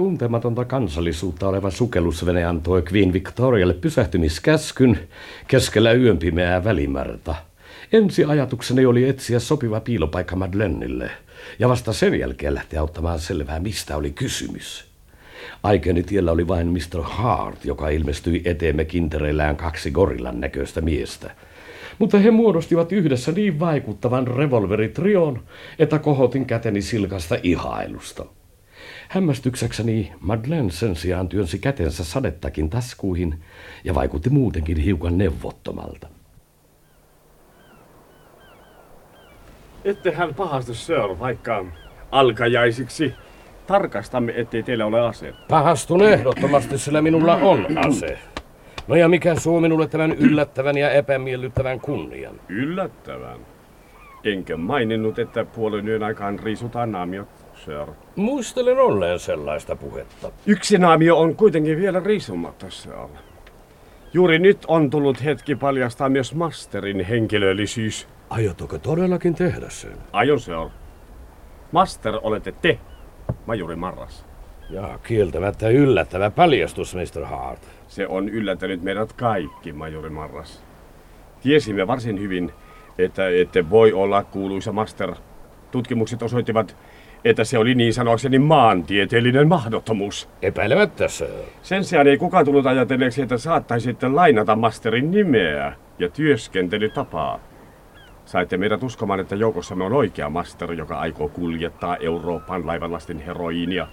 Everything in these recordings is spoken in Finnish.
Tuntematonta kansallisuutta oleva sukellusvene antoi Queen Victorialle pysähtymiskäskyn keskellä yönpimeää välimerta, ensi ajatukseni oli etsiä sopiva piilopaikka Madlenille ja vasta sen jälkeen lähteä auttamaan selvää, mistä oli kysymys. Aikeni tiellä oli vain Mr. Hart, joka ilmestyi eteemme kintereillään kaksi gorillan näköistä miestä. Mutta he muodostivat yhdessä niin vaikuttavan revolveritrion, että kohotin käteni silkasta ihailusta. Hämmästyksekseni Madeleine sen sijaan työnsi kätensä sadettakin taskuihin ja vaikutti muutenkin hiukan neuvottomalta. Ettehän pahastu, Sir, vaikka alkajaisiksi tarkastamme, ettei teillä ole ase. Pahastun ehdottomasti, sillä minulla on ase. No ja mikä suo minulle tämän yllättävän ja epämiellyttävän kunnian? Yllättävän? Enkä maininnut, että puolen yön aikaan riisutaan naamiot, Sir. Muistelen olleen sellaista puhetta. Yksi naamio on kuitenkin vielä riisumatta, Sir. Juuri nyt on tullut hetki paljastaa myös Masterin henkilöllisyys. Aiotko todellakin tehdä sen? Aion, Sir. Master olette te, majuri Marras. Ja kieltämättä yllättävä paljastus, Mr. Hart. Se on yllättänyt meidät kaikki, majuri Marras. Tiesimme varsin hyvin, että ette voi olla kuuluisa master. Tutkimukset osoittivat, että se oli niin sanoakseni maantieteellinen mahdottomuus. Epäilemättä, sir. Sen sijaan ei kukaan tullut ajatelleeksi, että saattaisitte lainata masterin nimeä ja työskentelytapaa. Saitte meidät uskomaan, että joukossamme on oikea master, joka aikoo kuljettaa Euroopan laivanlastin heroiinia.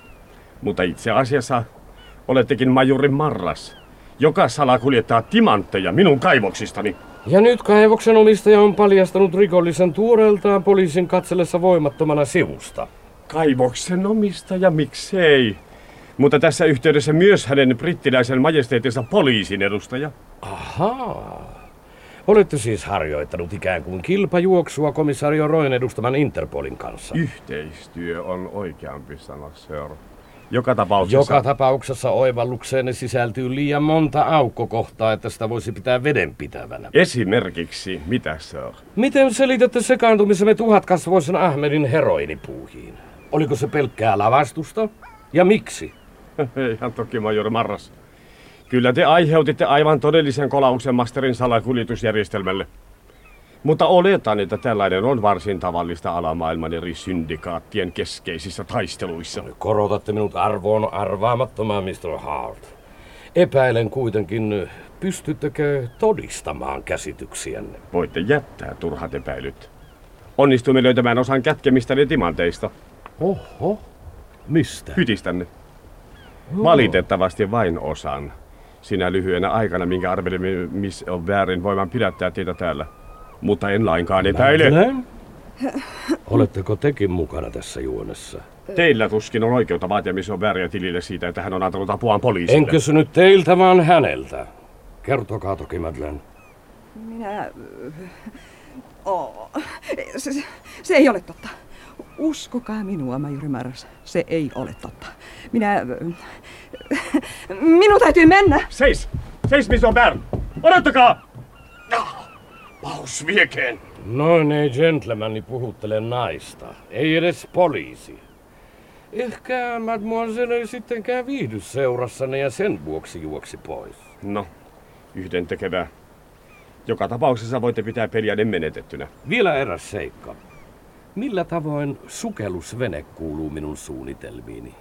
Mutta itse asiassa olettekin majurin marras, joka salakuljettaa timantteja minun kaivoksistani. Ja nyt kaivoksen omistaja on paljastanut rikollisen tuoreeltaan poliisin katsellessa voimattomana sivusta. Kaivoksen omistaja, miksei? Mutta tässä yhteydessä myös hänen brittiläisen majesteetinsa poliisin edustaja. Ahaa. Olette siis harjoittanut ikään kuin kilpajuoksua komisario Roin edustaman Interpolin kanssa. Yhteistyö on oikeampi sana, Sir. Joka tapauksessa... Joka tapauksessa oivallukseenne sisältyy liian monta aukkokohtaa, että sitä voisi pitää vedenpitävänä. Esimerkiksi, mitä Sir? Miten selitätte sekaantumisemme tuhatkasvoisen Ahmedin heroinipuuhiin? Oliko se pelkkää lavastusta? Ja miksi? Ihan toki, major Marras. Kyllä te aiheutitte aivan todellisen kolauksen masterin salakuljetusjärjestelmälle. Mutta oletan, että tällainen on varsin tavallista alamaailman eri syndikaattien keskeisissä taisteluissa. Korotatte minut arvoon arvaamattomaan, Mr. Hart. Epäilen kuitenkin, pystyttekö todistamaan käsityksiänne? Voitte jättää turhat epäilyt. Onnistuimme löytämään osan kätkemistäni timanteista. Oho, mistä? Hytistänne. Valitettavasti vain osan. Sinä lyhyenä aikana, minkä arvelimme, missä on väärin voiman pidättää teitä täällä. Mutta en lainkaan epäile. Näin? Oletteko tekin mukana tässä juonessa? Teillä tuskin on oikeutta vaatia on vääriä tilille siitä, että hän on antanut apuaan poliisille. En kysynyt teiltä, vaan häneltä. Kertokaa toki, Madeleine. Minä... Oh, se, se ei ole totta. Uskokaa minua, Majuri Maras. Se ei ole totta. Minä... Minun täytyy mennä. Seis! Seis, missä on Bern! Odottakaa! Paus viekeen! Noin ei gentlemani puhuttele naista. Ei edes poliisi. Ehkä mademoiselle ei sittenkään viihdy seurassanne ja sen vuoksi juoksi pois. No, yhden tekevää. Joka tapauksessa voitte pitää peliä menetettynä. Vielä eräs seikka. Millä tavoin sukellusvene kuuluu minun suunnitelmiini?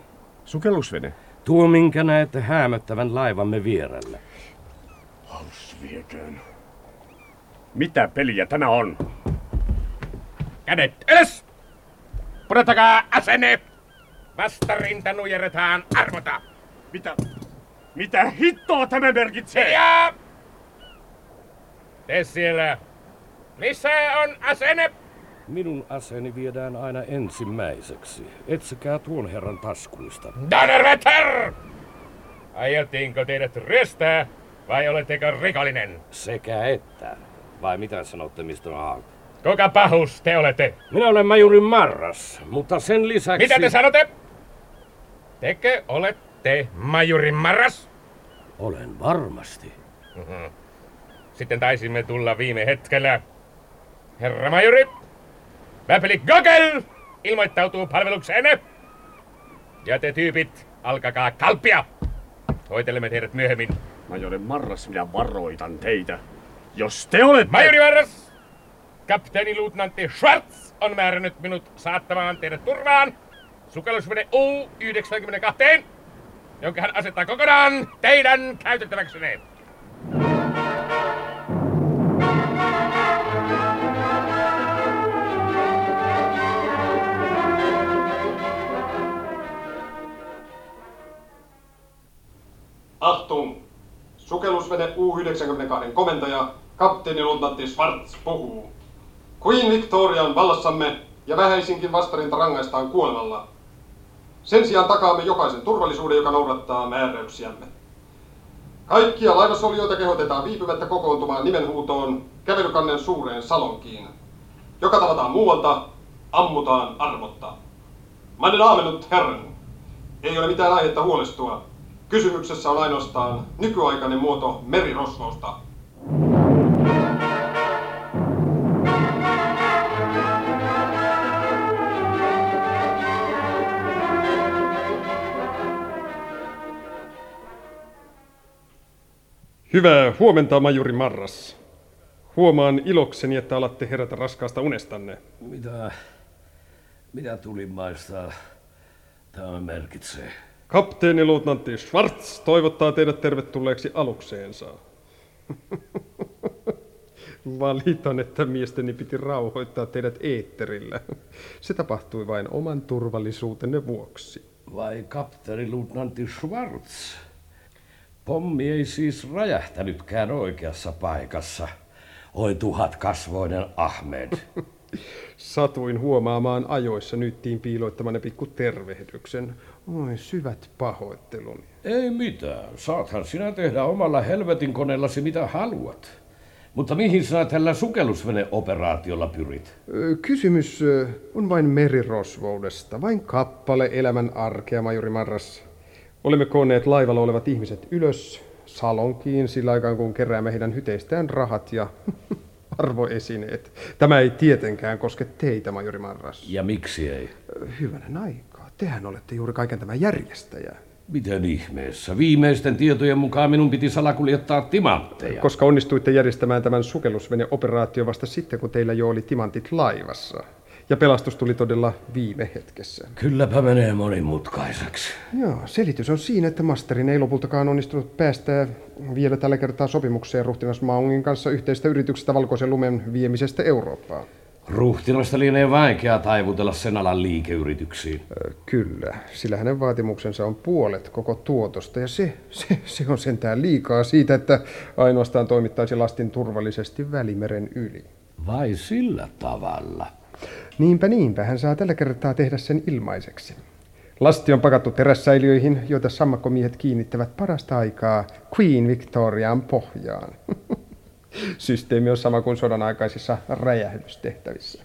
Sukellusvene? Tuo, minkä näette häämöttävän laivamme vierellä. Vieköön. Mitä peliä tämä on? Kädet ylös! Pudottakaa asenne! Vastarinta nujerretaan arvota! Mitä? Mitä hittoa tämä merkitsee? Ja Te siellä! Missä on asenne? Minun aseeni viedään aina ensimmäiseksi. Etsikää tuon herran taskuista. Donnerwetter! Aiottiinko teidät ryöstää vai oletteko rikollinen? Sekä että. Vai mitä sanotte, Mr. Hart? Kuka pahus te olette? Minä olen majuri Marras, mutta sen lisäksi... Mitä te sanotte? Tekö olette majuri Marras? Olen varmasti. Mhm. Sitten taisimme tulla viime hetkellä. Herra majuri, Väpeli Gogel ilmoittautuu palvelukseenne. Ja te tyypit alkakaa kalpia! Hoitelemme teidät myöhemmin. Majori Marras, minä varoitan teitä. Jos te olette... Majori Marras! Kapteeni luutnantti Schwartz on määrännyt minut saattamaan teidät turvaan sukellusvene U-92, jonka hän asettaa kokonaan teidän käytettäväksenne. Sukellusvene U-92 komentaja, kapteeni luutnantti Schwartz puhuu. Queen Victoria on vallassamme ja vähäisinkin vastarinta rangaistaan kuolemalla. Sen sijaan takaamme jokaisen turvallisuuden, joka noudattaa määräyksiämme. Kaikkia laivasolijoita kehotetaan viipymättä kokoontumaan nimenhuutoon kävelykannen suureen salonkiin. Joka tavataan muualta, ammutaan armotta. Meine Damen und Herren, ei ole mitään aihetta huolestua. Kysymyksessä on ainoastaan nykyaikainen muoto merirosvousta. Hyvää huomenta, majuri Marras. Huomaan ilokseni, että alatte herätä raskaasta unestanne. Mitä, mitä tulimaista tämä merkitsee? Kapteeni luutnantti Schwartz toivottaa teidät tervetulleeksi alukseensa. Valitan, että miesteni piti rauhoittaa teidät eetterillä. Se tapahtui vain oman turvallisuutenne vuoksi. Vai kapteeni luutnantti Schwartz? Pommi ei siis räjähtänytkään oikeassa paikassa. Oi tuhat kasvoinen Ahmed. Satuin huomaamaan ajoissa nyttiin piiloittamanne pikku tervehdyksen. Oi, syvät pahoitteluni. Ei mitään. Saathan sinä tehdä omalla helvetin koneellasi mitä haluat. Mutta mihin sinä tällä sukellusveneoperaatiolla pyrit? Kysymys on vain merirosvoudesta, vain kappale elämän arkea, majori Marras. Olemme koonneet laivalla olevat ihmiset ylös salonkiin sillä aikaan, kun keräämme heidän hyteistään rahat ja arvoesineet. Tämä ei tietenkään koske teitä, majori Marras. Ja miksi ei? Hyvänen aikaa. Tehän olette juuri kaiken tämän järjestäjä. Miten ihmeessä? Viimeisten tietojen mukaan minun piti salakuljettaa timantteja. Koska onnistuitte järjestämään tämän sukellusveneoperaatio vasta sitten, kun teillä jo oli timantit laivassa. Ja pelastus tuli todella viime hetkessä. Kylläpä menee monimutkaiseksi. Joo, selitys on siinä, että Masterin ei lopultakaan onnistunut päästää vielä tällä kertaa sopimukseen ruhtinas Maungin kanssa yhteistä yrityksestä valkoisen lumen viemisestä Eurooppaan. Ruhtinasta lienee vaikea taivutella sen alan liikeyrityksiin. Kyllä, sillä hänen vaatimuksensa on puolet koko tuotosta ja se, se, se on sentään liikaa siitä, että ainoastaan toimittaisi lastin turvallisesti Välimeren yli. Vai sillä tavalla? Niinpä niinpä, hän saa tällä kertaa tehdä sen ilmaiseksi. Lasti on pakattu terässäiliöihin, joita sammakkomiehet kiinnittävät parasta aikaa Queen Victoriaan pohjaan. Systeemi on sama kuin sodan aikaisissa räjähdystehtävissä.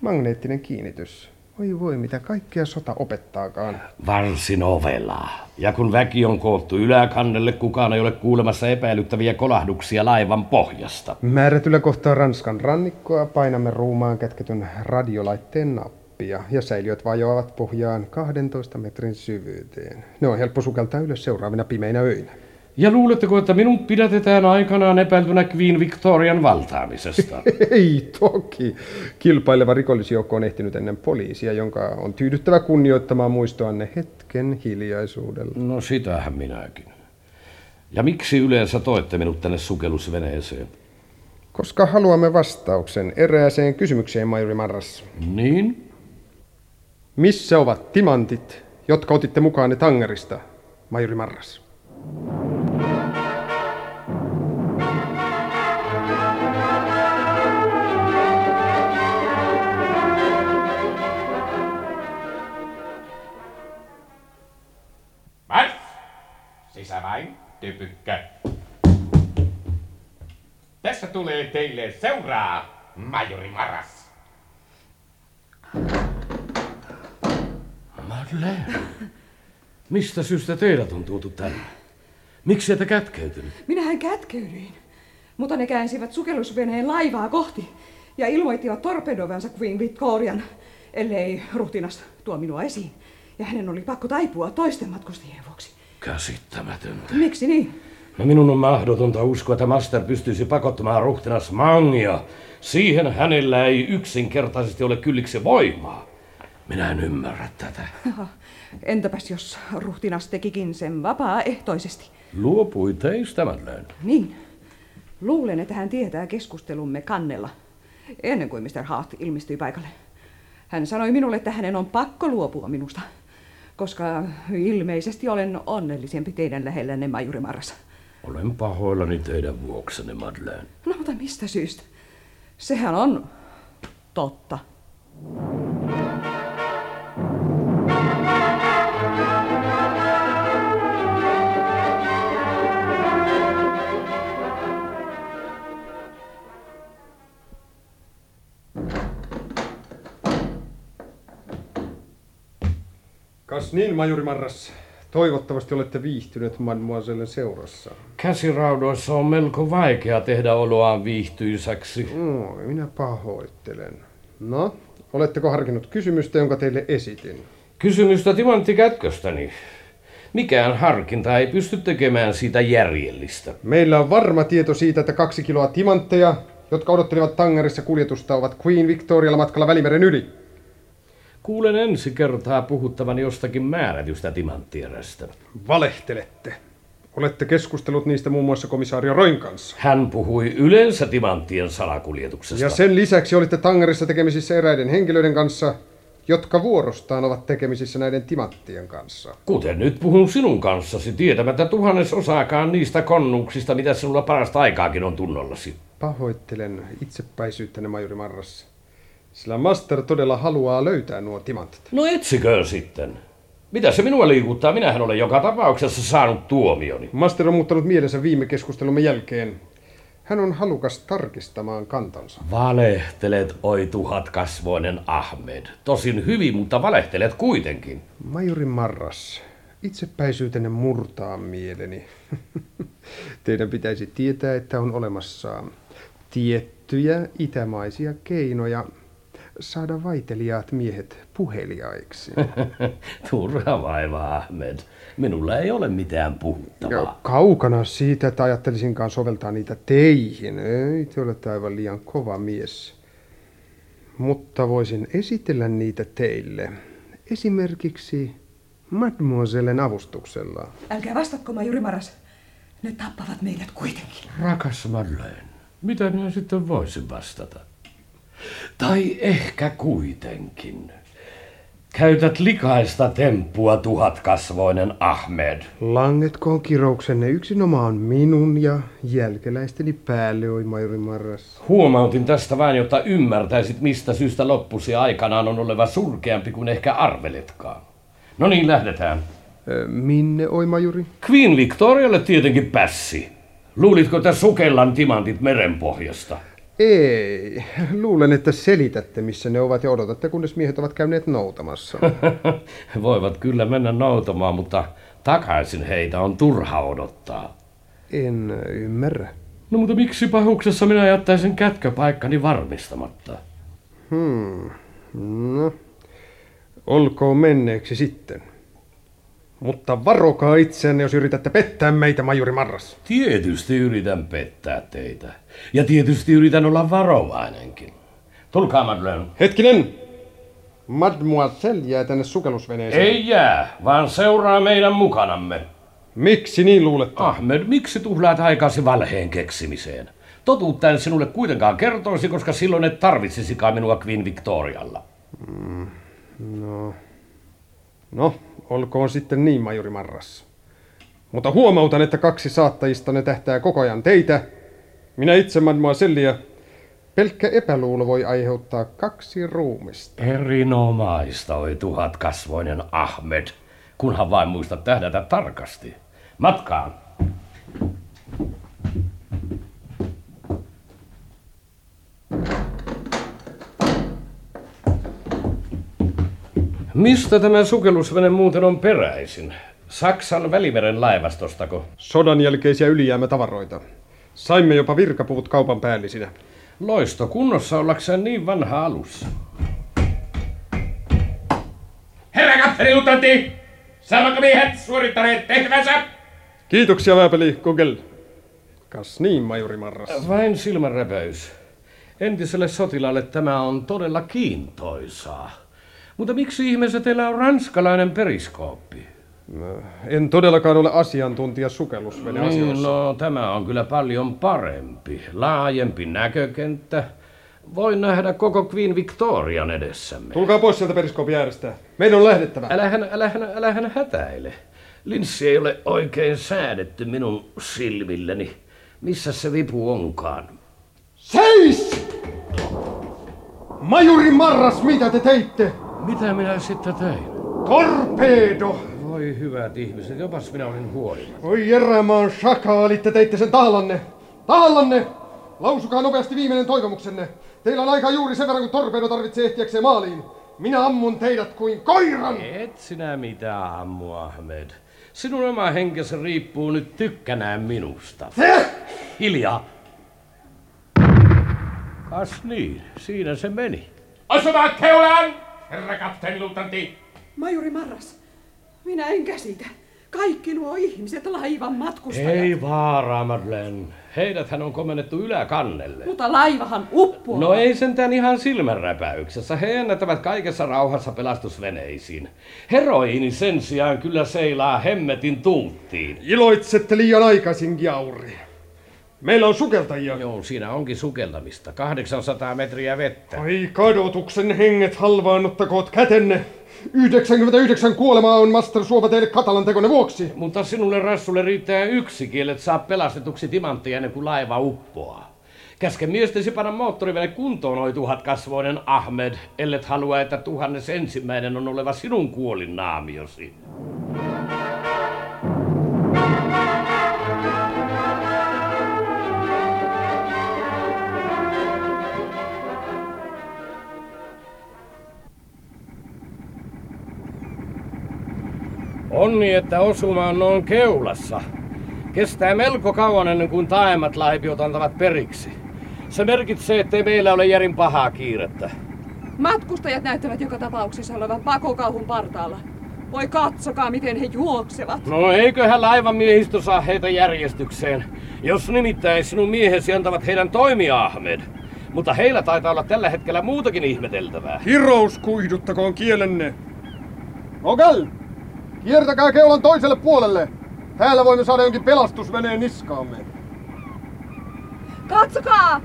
Magneettinen kiinnitys. Voi voi, mitä kaikkea sota opettaakaan. Varsin ovelaa. Ja kun väki on koottu yläkannelle, kukaan ei ole kuulemassa epäilyttäviä kolahduksia laivan pohjasta. Määrätyllä kohtaa Ranskan rannikkoa painamme ruumaan kätketyn radiolaitteen nappia ja säiliöt vajoavat pohjaan 12 metrin syvyyteen. Ne on helppo sukeltaa ylös seuraavina pimeinä öinä. Ja luuletteko, että minut pidätetään aikanaan epäiltynä Queen Victorian valtaamisesta? Ei toki. Kilpaileva rikollisjoukko on ehtinyt ennen poliisia, jonka on tyydyttävä kunnioittamaan muistoanne hetken hiljaisuudella. No sitähän minäkin. Ja miksi yleensä toitte minut tänne sukellusveneeseen? Koska haluamme vastauksen erääseen kysymykseen, majori Marras. Niin? Missä ovat timantit, jotka otitte mukaanne Tangerista, majori Marras? Tässä tulee teille seuraa, majori Maras. Madeleine. Mistä syystä teidät on tuotu tänne? Miksi ette kätkeytynyt? Minähän kätkeydyin. Mutta ne käänsivät sukellusveneen laivaa kohti ja ilmoittivat torpedovansa Queen Victorian, ellei ruhtinas tuo minua esiin. Ja hänen oli pakko taipua toisten matkustajien vuoksi. Käsittämätöntä. Miksi niin? No minun on mahdotonta uskoa, että Master pystyisi pakottamaan ruhtinas Mangia. Siihen hänellä ei yksinkertaisesti ole kylliksi voimaa. Minä en ymmärrä tätä. Entäpäs jos ruhtinas tekikin sen vapaaehtoisesti? Luopui teistä, Madeleine. Niin. Luulen, että hän tietää keskustelumme kannella, ennen kuin Mr. Hart ilmestyi paikalle. Hän sanoi minulle, että hänen on pakko luopua minusta, koska ilmeisesti olen onnellisempi teidän lähellänne, Majuri Marras. Olen pahoillani teidän vuoksenne, Madeleine. No, mutta mistä syystä? Sehän on totta. Niin, majuri Marras. Toivottavasti olette viihtyneet mademoisellen seurassa. Käsiraudoissa on melko vaikea tehdä oloaan viihtyisäksi. No, minä pahoittelen. No, oletteko harkinnut kysymystä, jonka teille esitin? Kysymystä timanttikätköstäni. Mikään harkinta ei pysty tekemään siitä järjellistä. Meillä on varma tieto siitä, että kaksi kiloa timantteja, jotka odottelevat Tangerissa kuljetusta, ovat Queen Victorialla matkalla Välimeren yli. Kuulen ensi kertaa puhuttavan jostakin määrätystä timanttierästä. Valehtelette. Olette keskustellut niistä muun muassa komissaario Roin kanssa. Hän puhui yleensä timanttien salakuljetuksesta. Ja sen lisäksi olitte Tangerissa tekemisissä eräiden henkilöiden kanssa, jotka vuorostaan ovat tekemisissä näiden timanttien kanssa. Kuten nyt puhun sinun kanssasi, tietämättä tuhannes osaakaan niistä konnuuksista, mitä sinulla parasta aikaakin on tunnollasi. Pahoittelen itsepäisyyttäne, majori Marras. Sillä Master todella haluaa löytää nuo timantit. No etsikö sitten. Mitä se minua liikuttaa? Minähän olen joka tapauksessa saanut tuomioni. Master on muuttanut mielensä viime keskustelumme jälkeen. Hän on halukas tarkistamaan kantansa. Valehtelet, oi tuhatkasvoinen Ahmed. Tosin hyvin, mutta valehtelet kuitenkin. Majori Marras, itsepäisyytenne murtaa mieleni. Teidän pitäisi tietää, että on olemassa tiettyjä itämaisia keinoja saada vaiteliaat miehet puheliaiksi. Turha vaiva, Ahmed. Minulla ei ole mitään Ja puhuttavaa. kaukana siitä, että ajattelisinkaan soveltaa niitä teihin. Ei, te olette aivan liian kova mies. Mutta voisin esitellä niitä teille. Esimerkiksi Mademoisellen avustuksella. Älkää vastatko, Majuri Maras. Ne tappavat meidät kuitenkin. Rakas Madeleine, mitä minä sitten voisin vastata? Tai ehkä kuitenkin. Käytät likaista temppua, tuhatkasvoinen Ahmed. Langetkoon kirouksenne yksinomaan minun ja jälkeläisteni päälle, oi majori Marras. Huomautin tästä vain, jotta ymmärtäisit, mistä syystä loppusi aikanaan on oleva surkeampi kuin ehkä arveletkaan. No niin, lähdetään. Ö, minne, oi majuri? Queen Victorialle tietenkin pässi. Luulitko, että sukellan timantit merenpohjasta? Ei, luulen, että selitätte, missä ne ovat ja odotatte, kunnes miehet ovat käyneet noutamassa. Voivat kyllä mennä noutamaan, mutta takaisin heitä on turha odottaa. En ymmärrä. No mutta miksi pahuksessa minä jättäisin kätköpaikkani varmistamatta? Hmm. No, olkoon menneeksi sitten. Mutta varokaa itseänne, jos yritätte pettää meitä, majuri Marras. Tietysti yritän pettää teitä. Ja tietysti yritän olla varovainenkin. Tulkaa, Madeleine. Hetkinen! Mademoiselle jää tänne sukellusveneeseen. Ei jää, vaan seuraa meidän mukanamme. Miksi niin luulette? Ahmed, miksi tuhlaat aikasi valheen keksimiseen? Totuutta en sinulle kuitenkaan kertoisi, koska silloin et tarvitsisikaan minua Queen Victorialla. No, no, olkoon sitten niin, majuri Marras. Mutta huomautan, että kaksi saattajista ne tähtää koko ajan teitä. Minä itse, mademoiselle, ja pelkkä epäluulo voi aiheuttaa kaksi ruumista. Erinomaista, oi tuhatkasvoinen Ahmed. Kunhan vain muista tähdätä tarkasti. Matkaan. Mistä tämä sukellusvene muuten on peräisin? Saksan välimeren laivastostako? Sodan jälkeisiä ylijäämätavaroita. Saimme jopa virkapuvut kaupan päällisinä. Loisto kunnossa ollakseen niin vanha alus. Herra Kapteeni luutnantti! Salvakamiehet suorittaneet tehtävänsä! Kiitoksia, Vääpeli Kugel. Kas niin, majuri Marras. Vain silmänräpäys. Entiselle sotilaalle tämä on todella kiintoisaa. Mutta miksi ihmeessä teillä on ranskalainen periskooppi? En todellakaan ole asiantuntija sukellusveneasioissa. Niin, no tämä on kyllä paljon parempi. Laajempi näkökenttä. Voin nähdä koko Queen Victorian edessämme. Tulkaa pois sieltä periskoopin äärestä. Meidän on lähdettävä. Älähän, älähän, älähän hätäile. Linssi ei ole oikein säädetty minun silmilleni. Missä se vipu onkaan? Seis! Majuri Marras, mitä te teitte? Mitä minä sitten tein? Torpedo! Voi hyvät ihmiset, jopas minä olin huolilla. Oi erämaan shakaalit, te teitte sen tahallanne. Tahallanne! Lausukaa nopeasti viimeinen toivomuksenne. Teillä on aika juuri sen verran, kun torpedo tarvitsee ehtiäkseen maaliin. Minä ammun teidät kuin koiran! Et sinä mitään ammu, Ahmed. Sinun oma henkesi riippuu nyt tykkänään minusta. Te! Hiljaa! Kas niin, siinä se meni. Osumaan keulaan, herra kapteeni luutnantti! Majuri Marras, minä en käsitä. Kaikki nuo ihmiset laivan matkustajat. Ei vaaraa, Madeleine. Heidäthän on komennettu yläkannelle. Mutta laivahan uppoaa. No ei sentään ihan silmänräpäyksessä. He ennättävät kaikessa rauhassa pelastusveneisiin. Heroiini sen sijaan kyllä seilaa hemmetin tuuttiin. Iloitsette liian aikaisin, Giauri. Meillä on sukeltajia. Joo, siinä onkin sukeltamista. 800 metriä vettä. Ai kadotuksen henget halvaannuttakoot kätenne. 99 kuolemaa on Master Suova teille Katalan tekonne vuoksi. Mutta sinulle rassulle riittää yksi kielet saa pelastetuksi timanttia ennen kuin laiva uppoaa. Käske miestesi panna moottorivene kuntoon, oi tuhat kasvoinen Ahmed, ellet halua, että tuhannes ensimmäinen on oleva sinun kuolin naamiosi. Onni, että osuma on noin keulassa. Kestää melko kauan ennen kuin taaemmat laipiot antavat periksi. Se merkitsee, ettei meillä ole järin pahaa kiirettä. Matkustajat näyttävät joka tapauksessa olevan pakokauhun partaalla. Voi katsokaa, miten he juoksevat. No eiköhän laivan miehistö saa heitä järjestykseen. Jos nimittäin sinun miehesi antavat heidän toimia, Ahmed. Mutta heillä taitaa olla tällä hetkellä muutakin ihmeteltävää. Hirous kuiduttakoon kielenne. Ogel! Kiertäkää keulan toiselle puolelle. Täällä voimme saada jonkin pelastusveneen niskaamme. Katsokaa!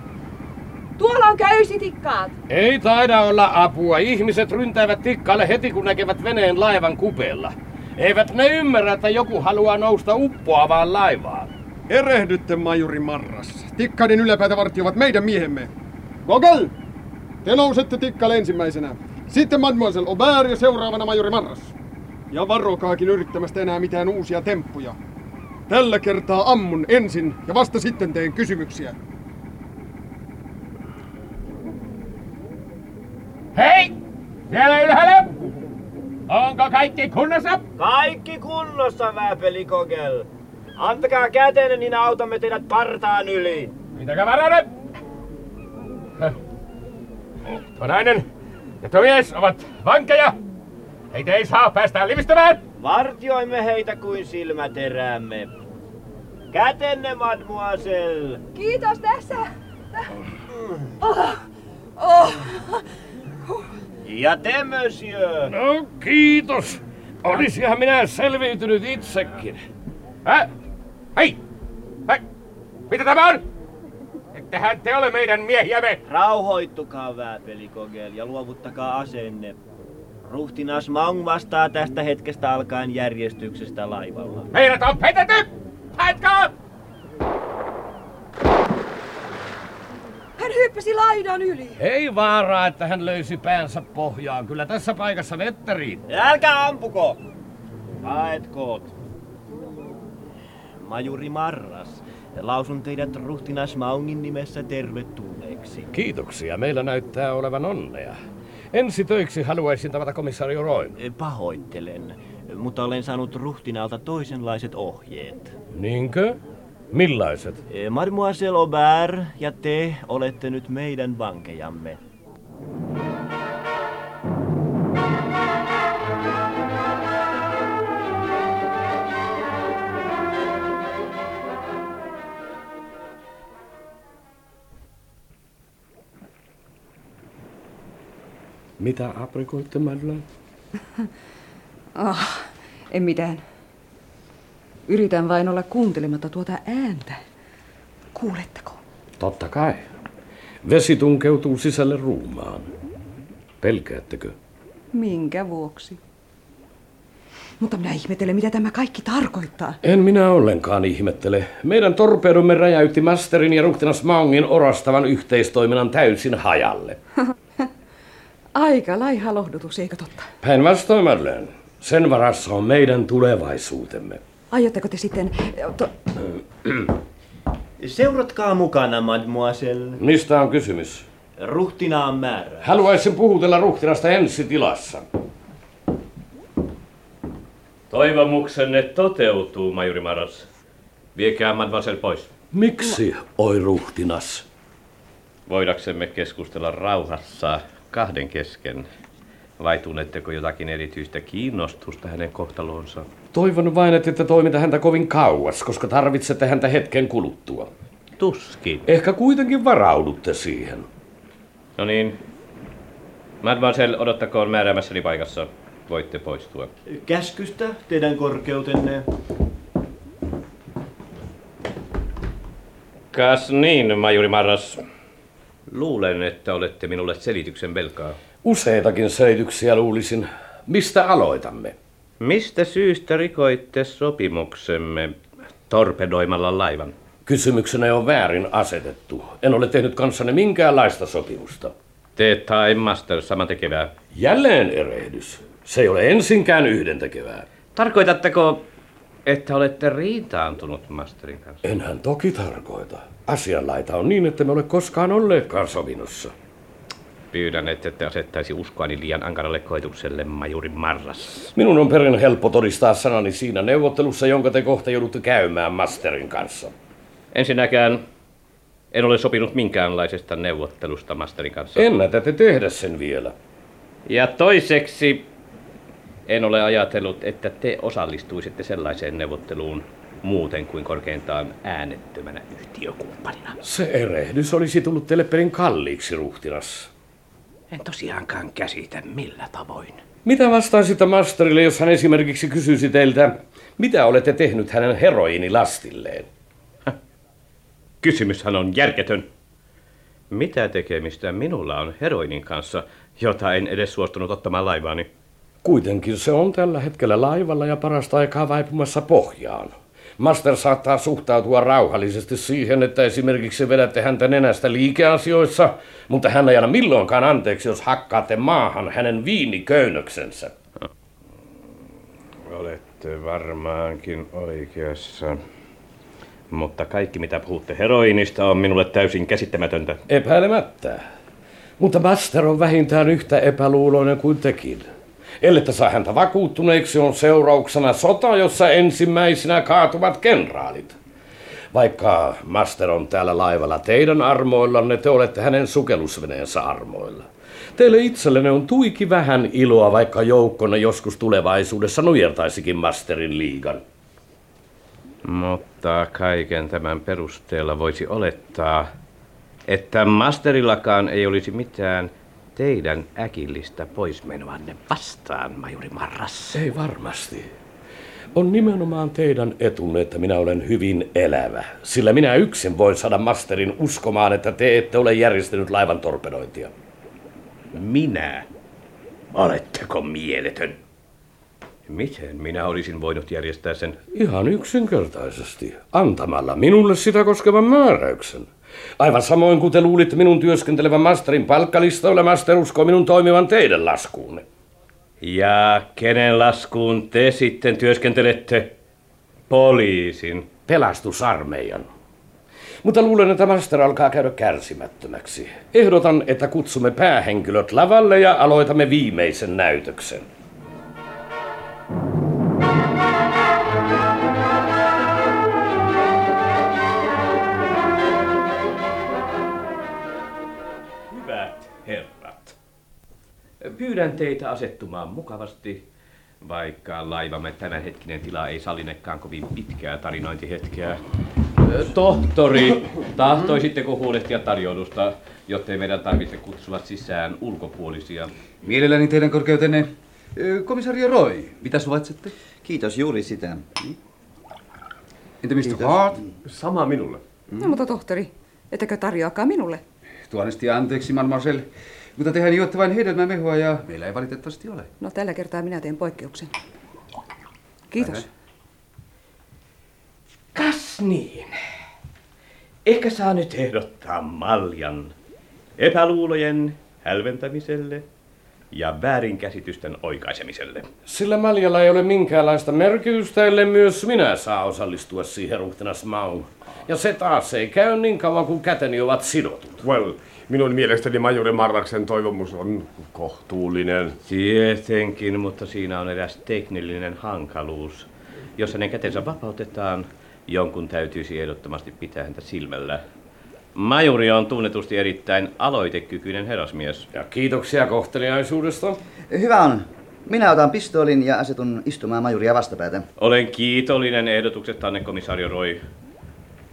Tuolla on köysitikkaat. Ei taida olla apua. Ihmiset ryntäävät tikkaalle heti kun näkevät veneen laivan kupeella. Eivät ne ymmärrä, että joku haluaa nousta uppoavaan laivaan. Erehdytte, majuri Marras. Tikkaiden yläpäätä vartioivat meidän miehemme. Gogel! Te nousette tikkalle ensimmäisenä. Sitten Mademoiselle Aubert ja seuraavana majuri Marras. Ja varokaakin yrittämästä enää mitään uusia temppuja. Tällä kertaa ammun ensin ja vasta sitten teen kysymyksiä. Hei! Siellä ylhäällä! Onko kaikki kunnossa? Kaikki kunnossa, Vääpelikogel. Antakaa kätenne, niin autamme teidät partaan yli. Varainen! Tuo nainen ja tuo mies ovat vankeja. Heitä ei saa päästää livistämään. Vartioimme heitä kuin silmäteräämme. Kätenne, mademoiselle. Kiitos tässä. Oh, oh. Ja te, monsieur. No kiitos. Olisihan minä selviytynyt itsekin. Hä? Hei! Hei! Mitä tämä on? Ettehän te ole meidän miehiämme. Rauhoittukaa, Vääpelikogel, ja luovuttakaa asenne. Ruhtinas Maung vastaa tästä hetkestä alkaen järjestyksestä laivalla. Meidät on petetty! Haetkaa! Hän hyppäsi laidan yli. Ei vaaraa, että hän löysi päänsä pohjaan. Kyllä tässä paikassa vettä riittää. Älkää ampuko! Haetkoot. Majuri Marras, lausun teidät ruhtinas Maungin nimessä tervetulleeksi. Kiitoksia. Meillä näyttää olevan onnea. Ensi töiksi haluaisin tavata komissaari Roy. Pahoittelen, mutta olen saanut ruhtinaalta toisenlaiset ohjeet. Niinkö? Millaiset? Mademoiselle Aubert ja te olette nyt meidän vankejamme. Mitä aprikoitte, Madeleine? Ah, en mitään. Yritän vain olla kuuntelematta tuota ääntä. Kuuletteko? Totta kai. Vesi tunkeutuu sisälle ruumaan. Pelkäättekö? Minkä vuoksi? Mutta minä ihmettelen, mitä tämä kaikki tarkoittaa. En minä ollenkaan ihmettele. Meidän torpedomme räjäytti Masterin ja ruhtinas Maungin orastavan yhteistoiminnan täysin hajalle. Aika laiha lohdutus, eikö totta? Päinvastoin, Madeleine. Sen varassa on meidän tulevaisuutemme. Aiotteko te sitten... To... Seuratkaa mukana, mademoiselle. Mistä on kysymys? Ruhtinaan määrä. Haluaisin puhutella ruhtinasta ensi tilassa. Toivomuksenne toteutuu, majuri Maras. Viekää mademoiselle pois. Miksi, oi ruhtinas? Voidaksemme keskustella rauhassa kahden kesken. Vai tunnetteko jotakin erityistä kiinnostusta hänen kohtaloonsa? Toivon vain, että ette toimita häntä kovin kauas, koska tarvitsette häntä hetken kuluttua. Tuskin. Ehkä kuitenkin varaudutte siihen. No niin. Mademoiselle, odottakoon määräämässäni paikassa. Voitte poistua. Käskystä, teidän korkeutenne. Kas niin, majuri Maras. Luulen, että olette minulle selityksen velkaa. Useitakin selityksiä luulisin. Mistä aloitamme? Mistä syystä rikoitte sopimuksemme torpedoimalla laivan? Kysymyksenne on väärin asetettu. En ole tehnyt kanssanne minkäänlaista sopimusta. Te tai Master sama tekevää. Jälleen erehdys. Se ei ole ensinkään yhdentekevää. Tarkoitatteko, että olette riitaantunut Masterin kanssa? Enhän toki tarkoita. Asianlaita on niin, että me ole koskaan olleetkaan sovinnossa. Pyydän, että te asettaisi uskoani liian ankaralle koetukselle, majuri Marras. Minun on perin helppo todistaa sanani siinä neuvottelussa, jonka te kohta joudutte käymään Masterin kanssa. Ensinnäkään en ole sopinut minkäänlaisesta neuvottelusta Masterin kanssa. Ennätätte tehdä sen vielä. Ja toiseksi en ole ajatellut, että te osallistuisitte sellaiseen neuvotteluun muuten kuin korkeintaan äänettömänä yhtiökumppanina. Se erehdys olisi tullut teille perin kalliiksi, ruhtinas. En tosiaankaan käsitä millä tavoin. Mitä vastaisitte Masterille, jos hän esimerkiksi kysyisi teiltä, mitä olette tehnyt hänen heroinilastilleen? Kysymyshän on järketön. Mitä tekemistä minulla on heroinin kanssa, jota en edes suostunut ottamaan laivaani? Kuitenkin se on tällä hetkellä laivalla ja parasta aikaa vaipumassa pohjaan. Master saattaa suhtautua rauhallisesti siihen, että esimerkiksi vedätte häntä nenästä liikeasioissa, mutta hän ei anna milloinkaan anteeksi, jos hakkaatte maahan hänen viiniköynnöksensä. Olette varmaankin oikeassa. Mutta kaikki mitä puhutte heroinista on minulle täysin käsittämätöntä. Epäilemättä. Mutta Master on vähintään yhtä epäluuloinen kuin tekin. Ellette saa häntä vakuuttuneeksi, on seurauksena sota, jossa ensimmäisenä kaatuvat kenraalit. Vaikka Master on täällä laivalla teidän armoillanne, te olette hänen sukellusveneensä armoilla. Teille itsellenne on tuiki vähän iloa, vaikka joukkonne joskus tulevaisuudessa nujertaisikin Masterin liigan. Mutta kaiken tämän perusteella voisi olettaa, että Masterillakaan ei olisi mitään teidän äkillistä poismenoanne vastaan, majuri Marras. Ei varmasti. On nimenomaan teidän etunne, että minä olen hyvin elävä, sillä minä yksin voin saada Masterin uskomaan, että te ette ole järjestänyt laivan torpedointia. Minä? Oletteko mieletön? Miten minä olisin voinut järjestää sen? Ihan yksinkertaisesti, antamalla minulle sitä koskevan määräyksen. Aivan samoin kuin te luulitte minun työskentelevän masterin palkkalistoilla, master uskoo minun toimivan teidän laskuunne. Ja kenen laskuun te sitten työskentelette? Poliisin. Pelastusarmeijan. Mutta luulen, että master alkaa käydä kärsimättömäksi. Ehdotan, että kutsumme päähenkilöt lavalle ja aloitamme viimeisen näytöksen. Hyvät pyydän teitä asettumaan mukavasti, vaikka laivamme tämänhetkinen tila ei sallinekaan kovin pitkää tarinointihetkeä. Tohtori, tahtoisitteko huolehtia tarjoilusta, jottei meidän tarvitse kutsua sisään ulkopuolisia? Mielelläni teidän korkeutenne. Komisario Roy, mitä suvaitsette? Kiitos juuri sitä. Entä Mr. Hart? Sama minulle. No mutta tohtori, ettäkö tarjoakaan minulle? Tuonnesti anteeksi, mademoiselle. Mutta tehän juotte vain hedelmämehua ja meillä ei valitettavasti ole. No tällä kertaa minä teen poikkeuksen. Kiitos. Kas niin. Ehkä saa nyt ehdottaa maljan epäluulojen hälventämiselle ja väärinkäsitysten oikaisemiselle. Sillä Maljalla ei ole minkäänlaista merkitystä, ellei myös minä saa osallistua siihen ruhtinas Mau. Ja se taas ei käy niin kauan kuin käteni ovat sidotut. Well, minun mielestäni majuri Marraksen toivomus on kohtuullinen. Tietenkin, mutta siinä on eräs teknillinen hankaluus. Jos hänen kätensä vapautetaan, jonkun täytyisi ehdottomasti pitää häntä silmällä. Majuri on tunnetusti erittäin aloitekykyinen herrasmies. Ja kiitoksia kohteliaisuudesta. Hyvä on. Minä otan pistoolin ja asetun istumaan majuria vastapäätä. Olen kiitollinen ehdotuksestanne, komisario Roy.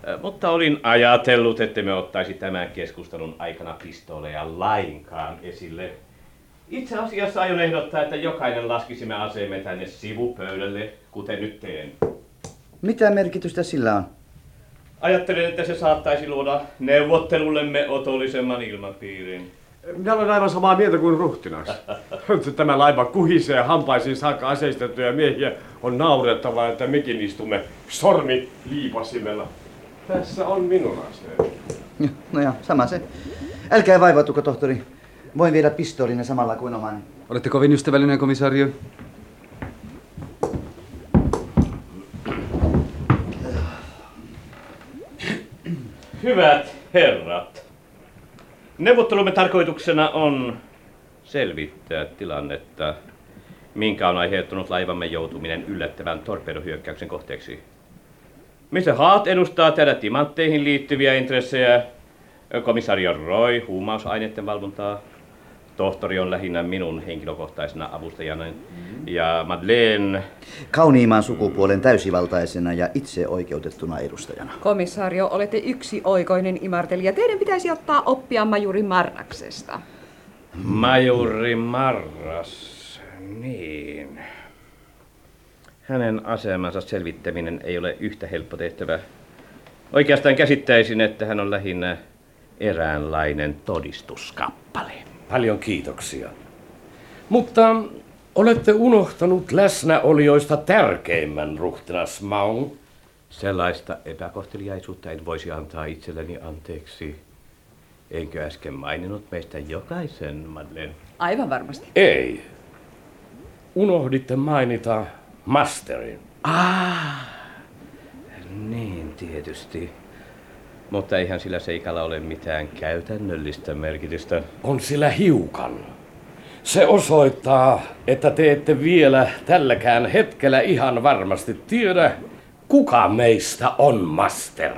Äh, Mutta olin ajatellut, että me ottaisi tämän keskustelun aikana pistooleja lainkaan esille. Itse asiassa aion ehdottaa, että jokainen laskisimme aseemme tänne sivupöydälle, kuten nyt teen. Mitä merkitystä sillä on? Ajattelen, että se saattaisi luoda neuvottelullemme otollisemman ilmapiirin. Minä olen aivan samaa mieltä kuin ruhtinas. Tämä laiva kuhisee hampaisiin saakka aseistettuja miehiä. On naurettavaa, että mekin istumme sormi liipasimella. Tässä on minun aseeni. No ja sama se. Älkää vaivautuko, tohtori. Voin viedä pistoolinne samalla kuin omani. Olette kovin ystävällinen, komisario. Hyvät herrat, neuvottelumme tarkoituksena on selvittää tilannetta, minkä on aiheuttanut laivamme joutuminen yllättävän torpedohyökkäyksen kohteeksi. Mr. Hart edustaa täällä timantteihin liittyviä intressejä, komisario Roy huumausaineiden valvontaa, tohtori on lähinnä minun henkilökohtaisena avustajana ja Madeleine Kauniimman sukupuolen täysivaltaisena ja itse oikeutettuna edustajana. Komissaario, olette yksi oikoinen imartelija. Teidän pitäisi ottaa oppia majuri Marraksesta. Majuri Marras, niin. Hänen asemansa selvittäminen ei ole yhtä helppo tehtävä. Oikeastaan käsittäisin, että hän on lähinnä eräänlainen todistuskappale. Paljon kiitoksia. Mutta olette unohtanut läsnäolijoista tärkeimmän ruhtinas Maun. Sellaista epäkohteliaisuutta en voisi antaa itselleni anteeksi. Enkö äsken maininnut meistä jokaisen, Madeleine? Aivan varmasti. Ei. Unohditte mainita masterin. Ah, niin tietysti. Mutta eihän sillä seikalla ole mitään käytännöllistä merkitystä. On sillä hiukan. Se osoittaa, että te ette vielä tälläkään hetkellä ihan varmasti tiedä, kuka meistä on master.